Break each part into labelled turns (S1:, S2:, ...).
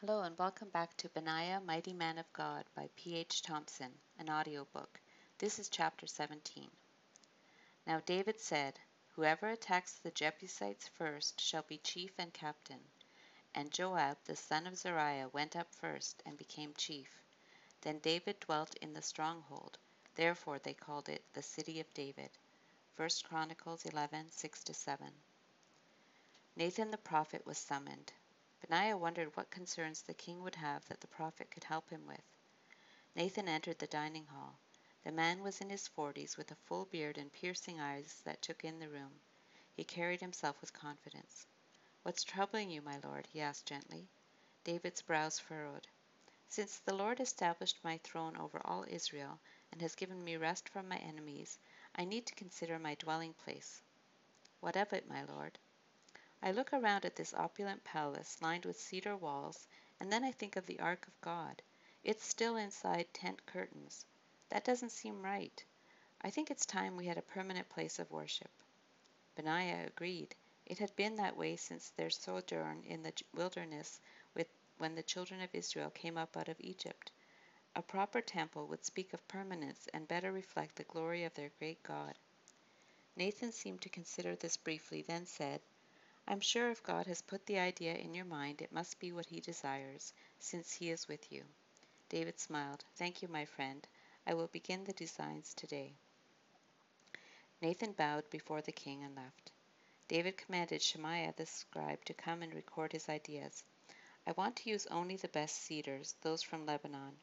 S1: Hello and welcome back to Benaiah, Mighty Man of God by P.H. Thompson, an audiobook. This is chapter 17. Now David said, Whoever attacks the Jebusites first shall be chief and captain. And Joab the son of Zeruiah went up first and became chief. Then David dwelt in the stronghold, therefore they called it the city of David. 1 Chronicles 11 6 7. Nathan the prophet was summoned. Benaiah wondered what concerns the king would have that the prophet could help him with. Nathan entered the dining hall. The man was in his forties with a full beard and piercing eyes that took in the room. He carried himself with confidence. What's troubling you, my lord? he asked gently. David's brows furrowed. Since the Lord established my throne over all Israel and has given me rest from my enemies, I need to consider my dwelling place. What of it, my lord? I look around at this opulent palace lined with cedar walls, and then I think of the ark of God. It's still inside tent curtains. That doesn't seem right. I think it's time we had a permanent place of worship. Benaiah agreed. It had been that way since their sojourn in the wilderness with, when the children of Israel came up out of Egypt. A proper temple would speak of permanence and better reflect the glory of their great God. Nathan seemed to consider this briefly, then said, I'm sure if God has put the idea in your mind, it must be what He desires, since He is with you. David smiled. Thank you, my friend. I will begin the designs today. Nathan bowed before the king and left. David commanded Shemaiah the scribe to come and record his ideas. I want to use only the best cedars, those from Lebanon.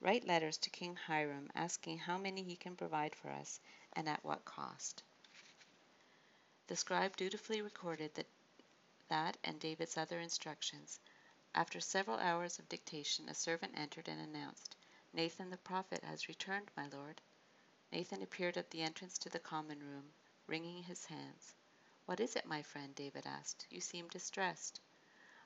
S1: Write letters to King Hiram asking how many he can provide for us and at what cost. The scribe dutifully recorded that that and David's other instructions. After several hours of dictation, a servant entered and announced, Nathan the prophet has returned, my lord. Nathan appeared at the entrance to the common room, wringing his hands. What is it, my friend? David asked. You seem distressed.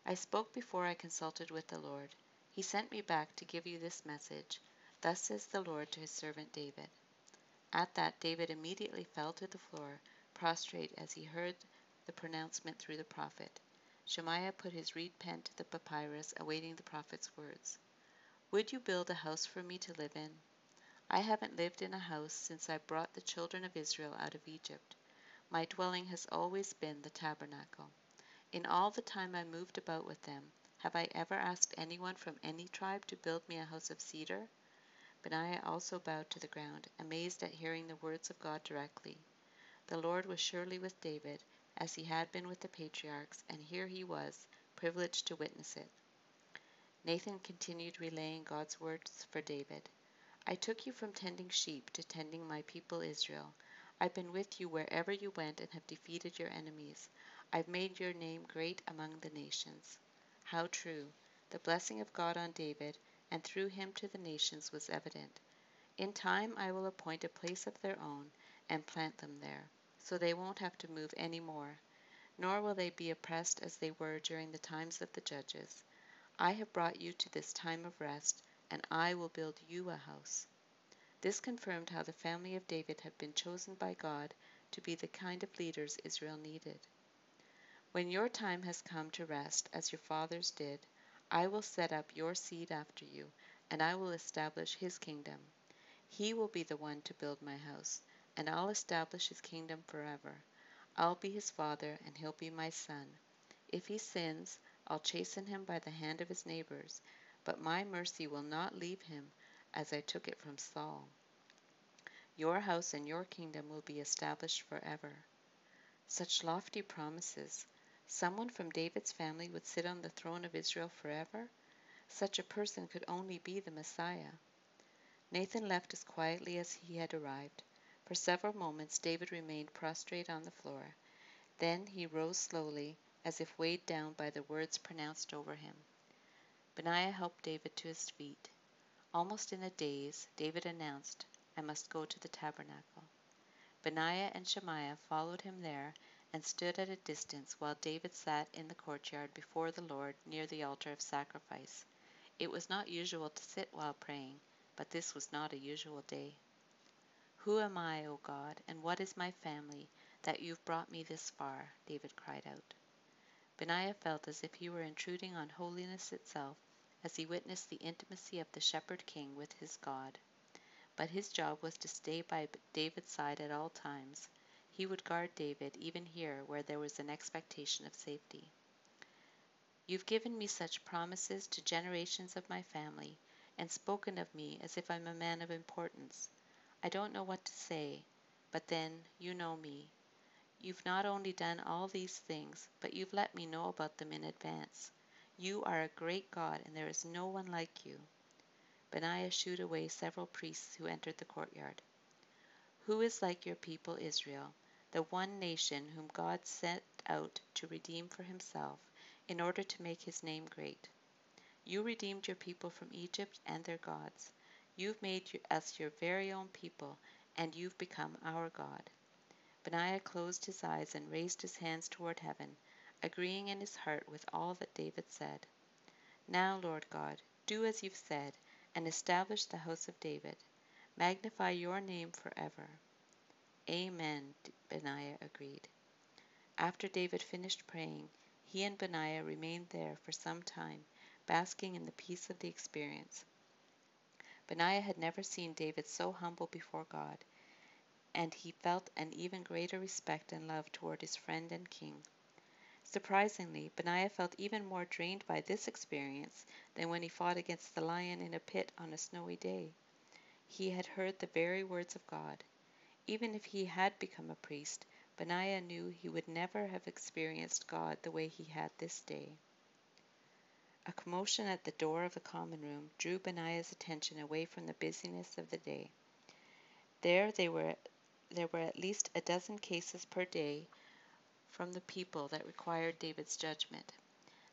S1: I spoke before I consulted with the Lord. He sent me back to give you this message. Thus says the Lord to his servant David. At that, David immediately fell to the floor, prostrate as he heard the pronouncement through the prophet. Shemaiah put his reed pen to the papyrus, awaiting the prophet's words. Would you build a house for me to live in? I haven't lived in a house since I brought the children of Israel out of Egypt. My dwelling has always been the tabernacle. In all the time I moved about with them, have I ever asked anyone from any tribe to build me a house of cedar? Benaiah also bowed to the ground, amazed at hearing the words of God directly. The Lord was surely with David, as he had been with the patriarchs, and here he was, privileged to witness it. Nathan continued relaying God's words for David. I took you from tending sheep to tending my people Israel. I've been with you wherever you went and have defeated your enemies. I've made your name great among the nations. How true! The blessing of God on David, and through him to the nations, was evident. In time I will appoint a place of their own and plant them there so they won't have to move any more, nor will they be oppressed as they were during the times of the judges. I have brought you to this time of rest, and I will build you a house. This confirmed how the family of David had been chosen by God to be the kind of leaders Israel needed. When your time has come to rest, as your fathers did, I will set up your seed after you, and I will establish his kingdom. He will be the one to build my house, and I'll establish his kingdom forever. I'll be his father, and he'll be my son. If he sins, I'll chasten him by the hand of his neighbors, but my mercy will not leave him as I took it from Saul. Your house and your kingdom will be established forever. Such lofty promises. Someone from David's family would sit on the throne of Israel forever? Such a person could only be the Messiah. Nathan left as quietly as he had arrived. For several moments David remained prostrate on the floor. Then he rose slowly, as if weighed down by the words pronounced over him. Benaiah helped David to his feet. Almost in a daze, David announced, I must go to the tabernacle. Benaiah and Shemaiah followed him there and stood at a distance while David sat in the courtyard before the Lord near the altar of sacrifice. It was not usual to sit while praying, but this was not a usual day. Who am I, O God, and what is my family, that you've brought me this far? David cried out. Benaiah felt as if he were intruding on holiness itself as he witnessed the intimacy of the shepherd king with his God. But his job was to stay by David's side at all times. He would guard David even here where there was an expectation of safety. You've given me such promises to generations of my family, and spoken of me as if I'm a man of importance. I don't know what to say, but then, you know me. You've not only done all these things, but you've let me know about them in advance. You are a great God, and there is no one like you. Benaiah shooed away several priests who entered the courtyard. Who is like your people Israel, the one nation whom God sent out to redeem for himself, in order to make his name great? You redeemed your people from Egypt and their gods. You've made us your very own people, and you've become our God. Benaiah closed his eyes and raised his hands toward heaven, agreeing in his heart with all that David said. Now, Lord God, do as you've said, and establish the house of David. Magnify your name forever. Amen, Benaiah agreed. After David finished praying, he and Benaiah remained there for some time, basking in the peace of the experience. Benaiah had never seen David so humble before God, and he felt an even greater respect and love toward his friend and king. Surprisingly, Benaiah felt even more drained by this experience than when he fought against the lion in a pit on a snowy day. He had heard the very words of God. Even if he had become a priest, Benaiah knew he would never have experienced God the way he had this day. A commotion at the door of the common room drew Benaiah's attention away from the busyness of the day. There they were there were at least a dozen cases per day from the people that required David's judgment.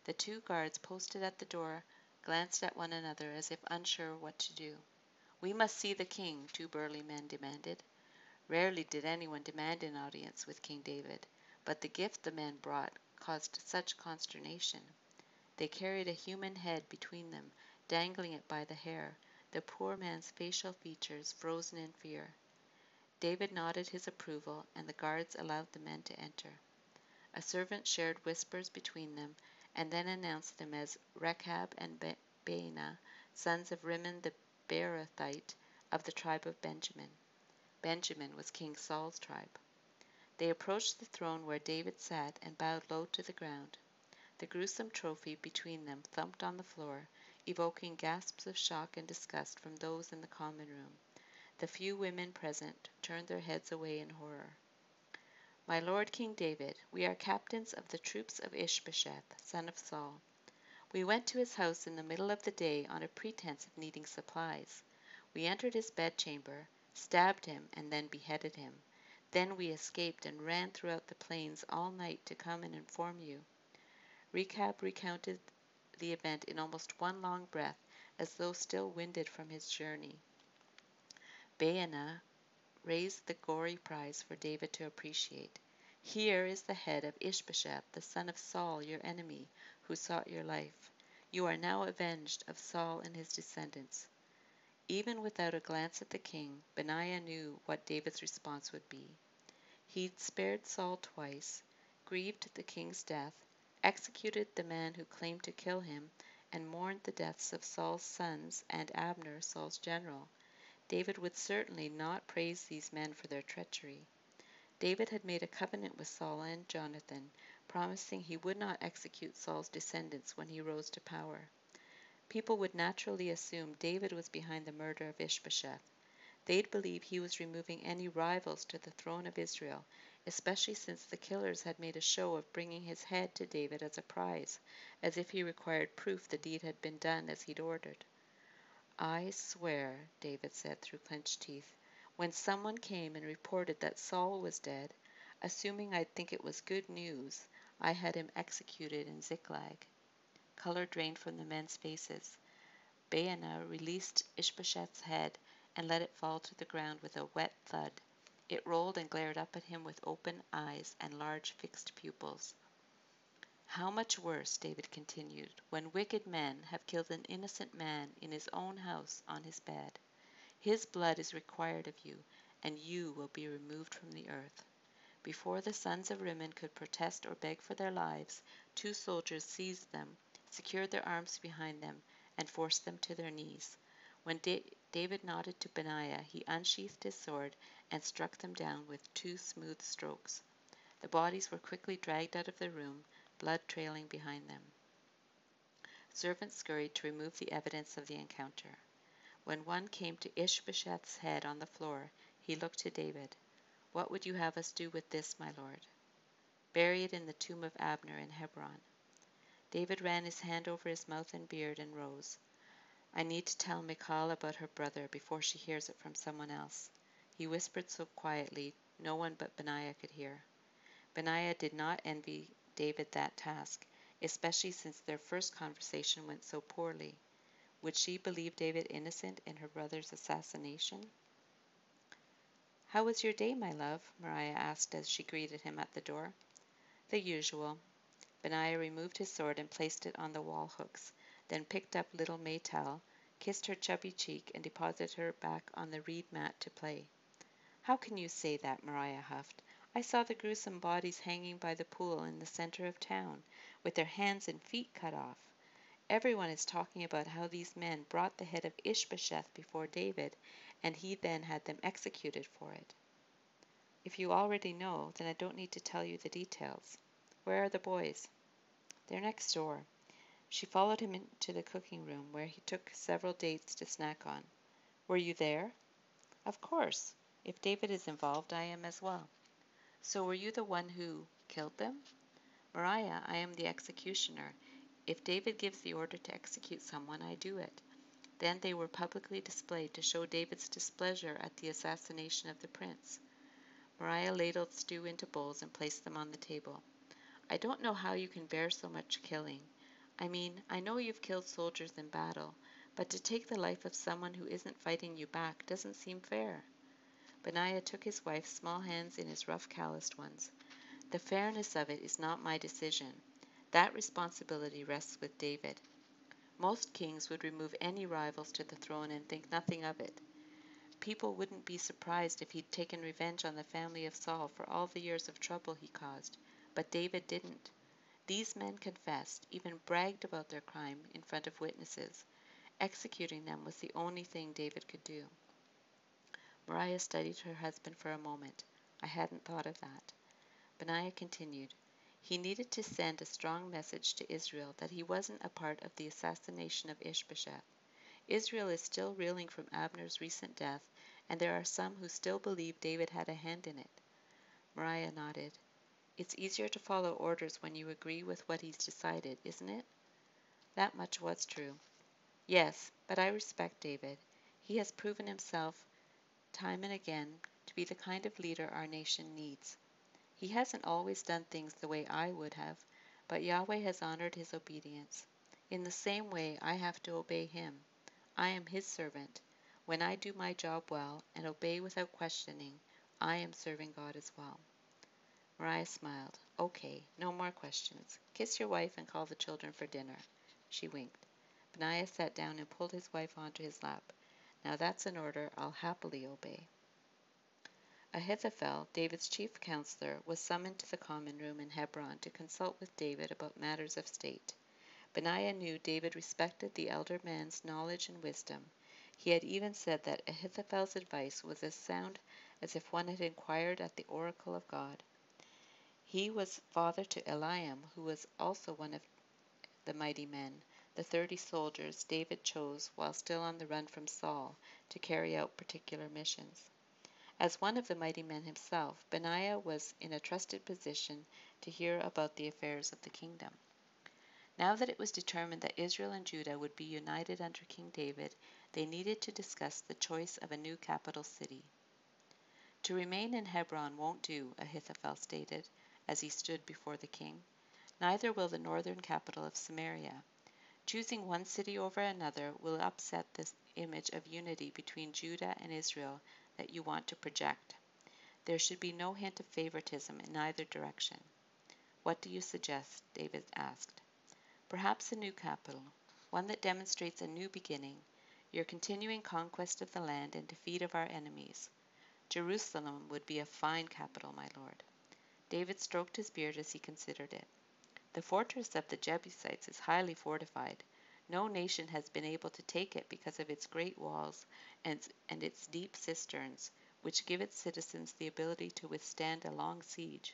S1: The two guards posted at the door glanced at one another as if unsure what to do. We must see the king, two burly men demanded. Rarely did anyone demand an audience with King David, but the gift the men brought caused such consternation. They carried a human head between them, dangling it by the hair, the poor man's facial features frozen in fear. David nodded his approval, and the guards allowed the men to enter. A servant shared whispers between them, and then announced them as Rechab and Baanah, sons of Rimmon the Beerothite of the tribe of Benjamin. Benjamin was King Saul's tribe. They approached the throne where David sat and bowed low to the ground. The gruesome trophy between them thumped on the floor, evoking gasps of shock and disgust from those in the common room. The few women present turned their heads away in horror. My lord King David, we are captains of the troops of Ishbosheth, son of Saul. We went to his house in the middle of the day on a pretense of needing supplies. We entered his bedchamber, stabbed him, and then beheaded him. Then we escaped and ran throughout the plains all night to come and inform you. Rechab recounted the event in almost one long breath, as though still winded from his journey. Baanah raised the gory prize for David to appreciate. Here is the head of Ishbosheth, the son of Saul, your enemy, who sought your life. You are now avenged of Saul and his descendants. Even without a glance at the king, Benaiah knew what David's response would be. He'd spared Saul twice, grieved the king's death, executed the man who claimed to kill him, and mourned the deaths of Saul's sons and Abner, Saul's general. David would certainly not praise these men for their treachery. David had made a covenant with Saul and Jonathan, promising he would not execute Saul's descendants when he rose to power. People would naturally assume David was behind the murder of Ishbosheth. They'd believe he was removing any rivals to the throne of Israel, especially since the killers had made a show of bringing his head to David as a prize, as if he required proof the deed had been done as he'd ordered. I swear, David said through clenched teeth, when someone came and reported that Saul was dead, assuming I'd think it was good news, I had him executed in Ziklag. Color drained from the men's faces. Baanah released Ishbosheth's head and let it fall to the ground with a wet thud. It rolled and glared up at him with open eyes and large fixed pupils. How much worse, David continued, when wicked men have killed an innocent man in his own house on his bed. His blood is required of you, and you will be removed from the earth. Before the sons of Rimmon could protest or beg for their lives, two soldiers seized them, secured their arms behind them, and forced them to their knees. When da- David nodded to Benaiah, he unsheathed his sword and struck them down with two smooth strokes. The bodies were quickly dragged out of the room, blood trailing behind them. Servants scurried to remove the evidence of the encounter. When one came to Ishbosheth's head on the floor, he looked to David. What would you have us do with this, my lord? Bury it in the tomb of Abner in Hebron. David ran his hand over his mouth and beard and rose. I need to tell Michal about her brother before she hears it from someone else. He whispered so quietly no one but Benaiah could hear. Benaiah did not envy David that task, especially since their first conversation went so poorly. Would she believe David innocent in her brother's assassination? How was your day, my love? Maria asked as she greeted him at the door. The usual. Benaiah removed his sword and placed it on the wall hooks, then picked up little Maytal, kissed her chubby cheek, and deposited her back on the reed mat to play. How can you say that? Maria huffed. I saw the gruesome bodies hanging by the pool in the center of town, with their hands and feet cut off. Everyone is talking about how these men brought the head of Ishbosheth before David, and he then had them executed for it. If you already know, then I don't need to tell you the details. Where are the boys? They're next door. She followed him into the cooking room, where he took several dates to snack on. Were you there? Of course. If David is involved, I am as well. So were you the one who killed them? Maria, I am the executioner. If David gives the order to execute someone, I do it. Then they were publicly displayed to show David's displeasure at the assassination of the prince. Maria ladled stew into bowls and placed them on the table. I don't know how you can bear so much killing. I mean, I know you've killed soldiers in battle, but to take the life of someone who isn't fighting you back doesn't seem fair. Benaiah took his wife's small hands in his rough, calloused ones. The fairness of it is not my decision. That responsibility rests with David. Most kings would remove any rivals to the throne and think nothing of it. People wouldn't be surprised if he'd taken revenge on the family of Saul for all the years of trouble he caused, but David didn't. These men confessed, even bragged about their crime in front of witnesses. Executing them was the only thing David could do. Maria studied her husband for a moment. I hadn't thought of that. Benaiah continued. He needed to send a strong message to Israel that he wasn't a part of the assassination of Ishbosheth. Israel is still reeling from Abner's recent death, and there are some who still believe David had a hand in it. Maria nodded. It's easier to follow orders when you agree with what he's decided, isn't it? That much was true. Yes, but I respect David. He has proven himself time and again to be the kind of leader our nation needs. He hasn't always done things the way I would have, but Yahweh has honored his obedience. In the same way, I have to obey him. I am his servant. When I do my job well and obey without questioning, I am serving God as well. Maria smiled. Okay, no more questions. Kiss your wife and call the children for dinner. She winked. Benaiah sat down and pulled his wife onto his lap. Now that's an order I'll happily obey. Ahithophel, David's chief counselor, was summoned to the common room in Hebron to consult with David about matters of state. Benaiah knew David respected the elder man's knowledge and wisdom. He had even said that Ahithophel's advice was as sound as if one had inquired at the oracle of God. He was father to Eliam, who was also one of the mighty men, the thirty soldiers David chose while still on the run from Saul to carry out particular missions. As one of the mighty men himself, Benaiah was in a trusted position to hear about the affairs of the kingdom. Now that it was determined that Israel and Judah would be united under King David, they needed to discuss the choice of a new capital city. To remain in Hebron won't do, Ahithophel stated, as he stood before the king. Neither will the northern capital of Samaria. Choosing one city over another will upset the image of unity between Judah and Israel that you want to project. There should be no hint of favoritism in either direction. What do you suggest? David asked. Perhaps a new capital, one that demonstrates a new beginning, your continuing conquest of the land and defeat of our enemies. Jerusalem would be a fine capital, my lord. David stroked his beard as he considered it. The fortress of the Jebusites is highly fortified. No nation has been able to take it because of its great walls and, and its deep cisterns, which give its citizens the ability to withstand a long siege.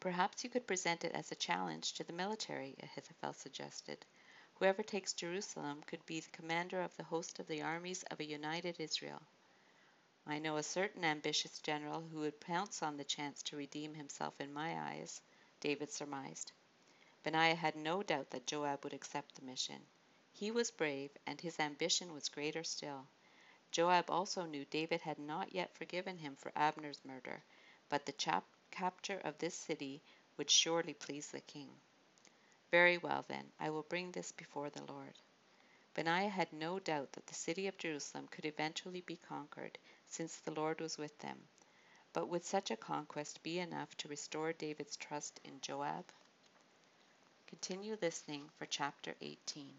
S1: Perhaps you could present it as a challenge to the military, Ahithophel suggested. Whoever takes Jerusalem could be the commander of the host of the armies of a united Israel. I know a certain ambitious general who would pounce on the chance to redeem himself in my eyes, David surmised. Benaiah had no doubt that Joab would accept the mission. He was brave, and his ambition was greater still. Joab also knew David had not yet forgiven him for Abner's murder, but the chap- capture of this city would surely please the king. Very well, then, I will bring this before the Lord. Benaiah had no doubt that the city of Jerusalem could eventually be conquered, since the Lord was with them. But would such a conquest be enough to restore David's trust in Joab? Continue listening for chapter 18.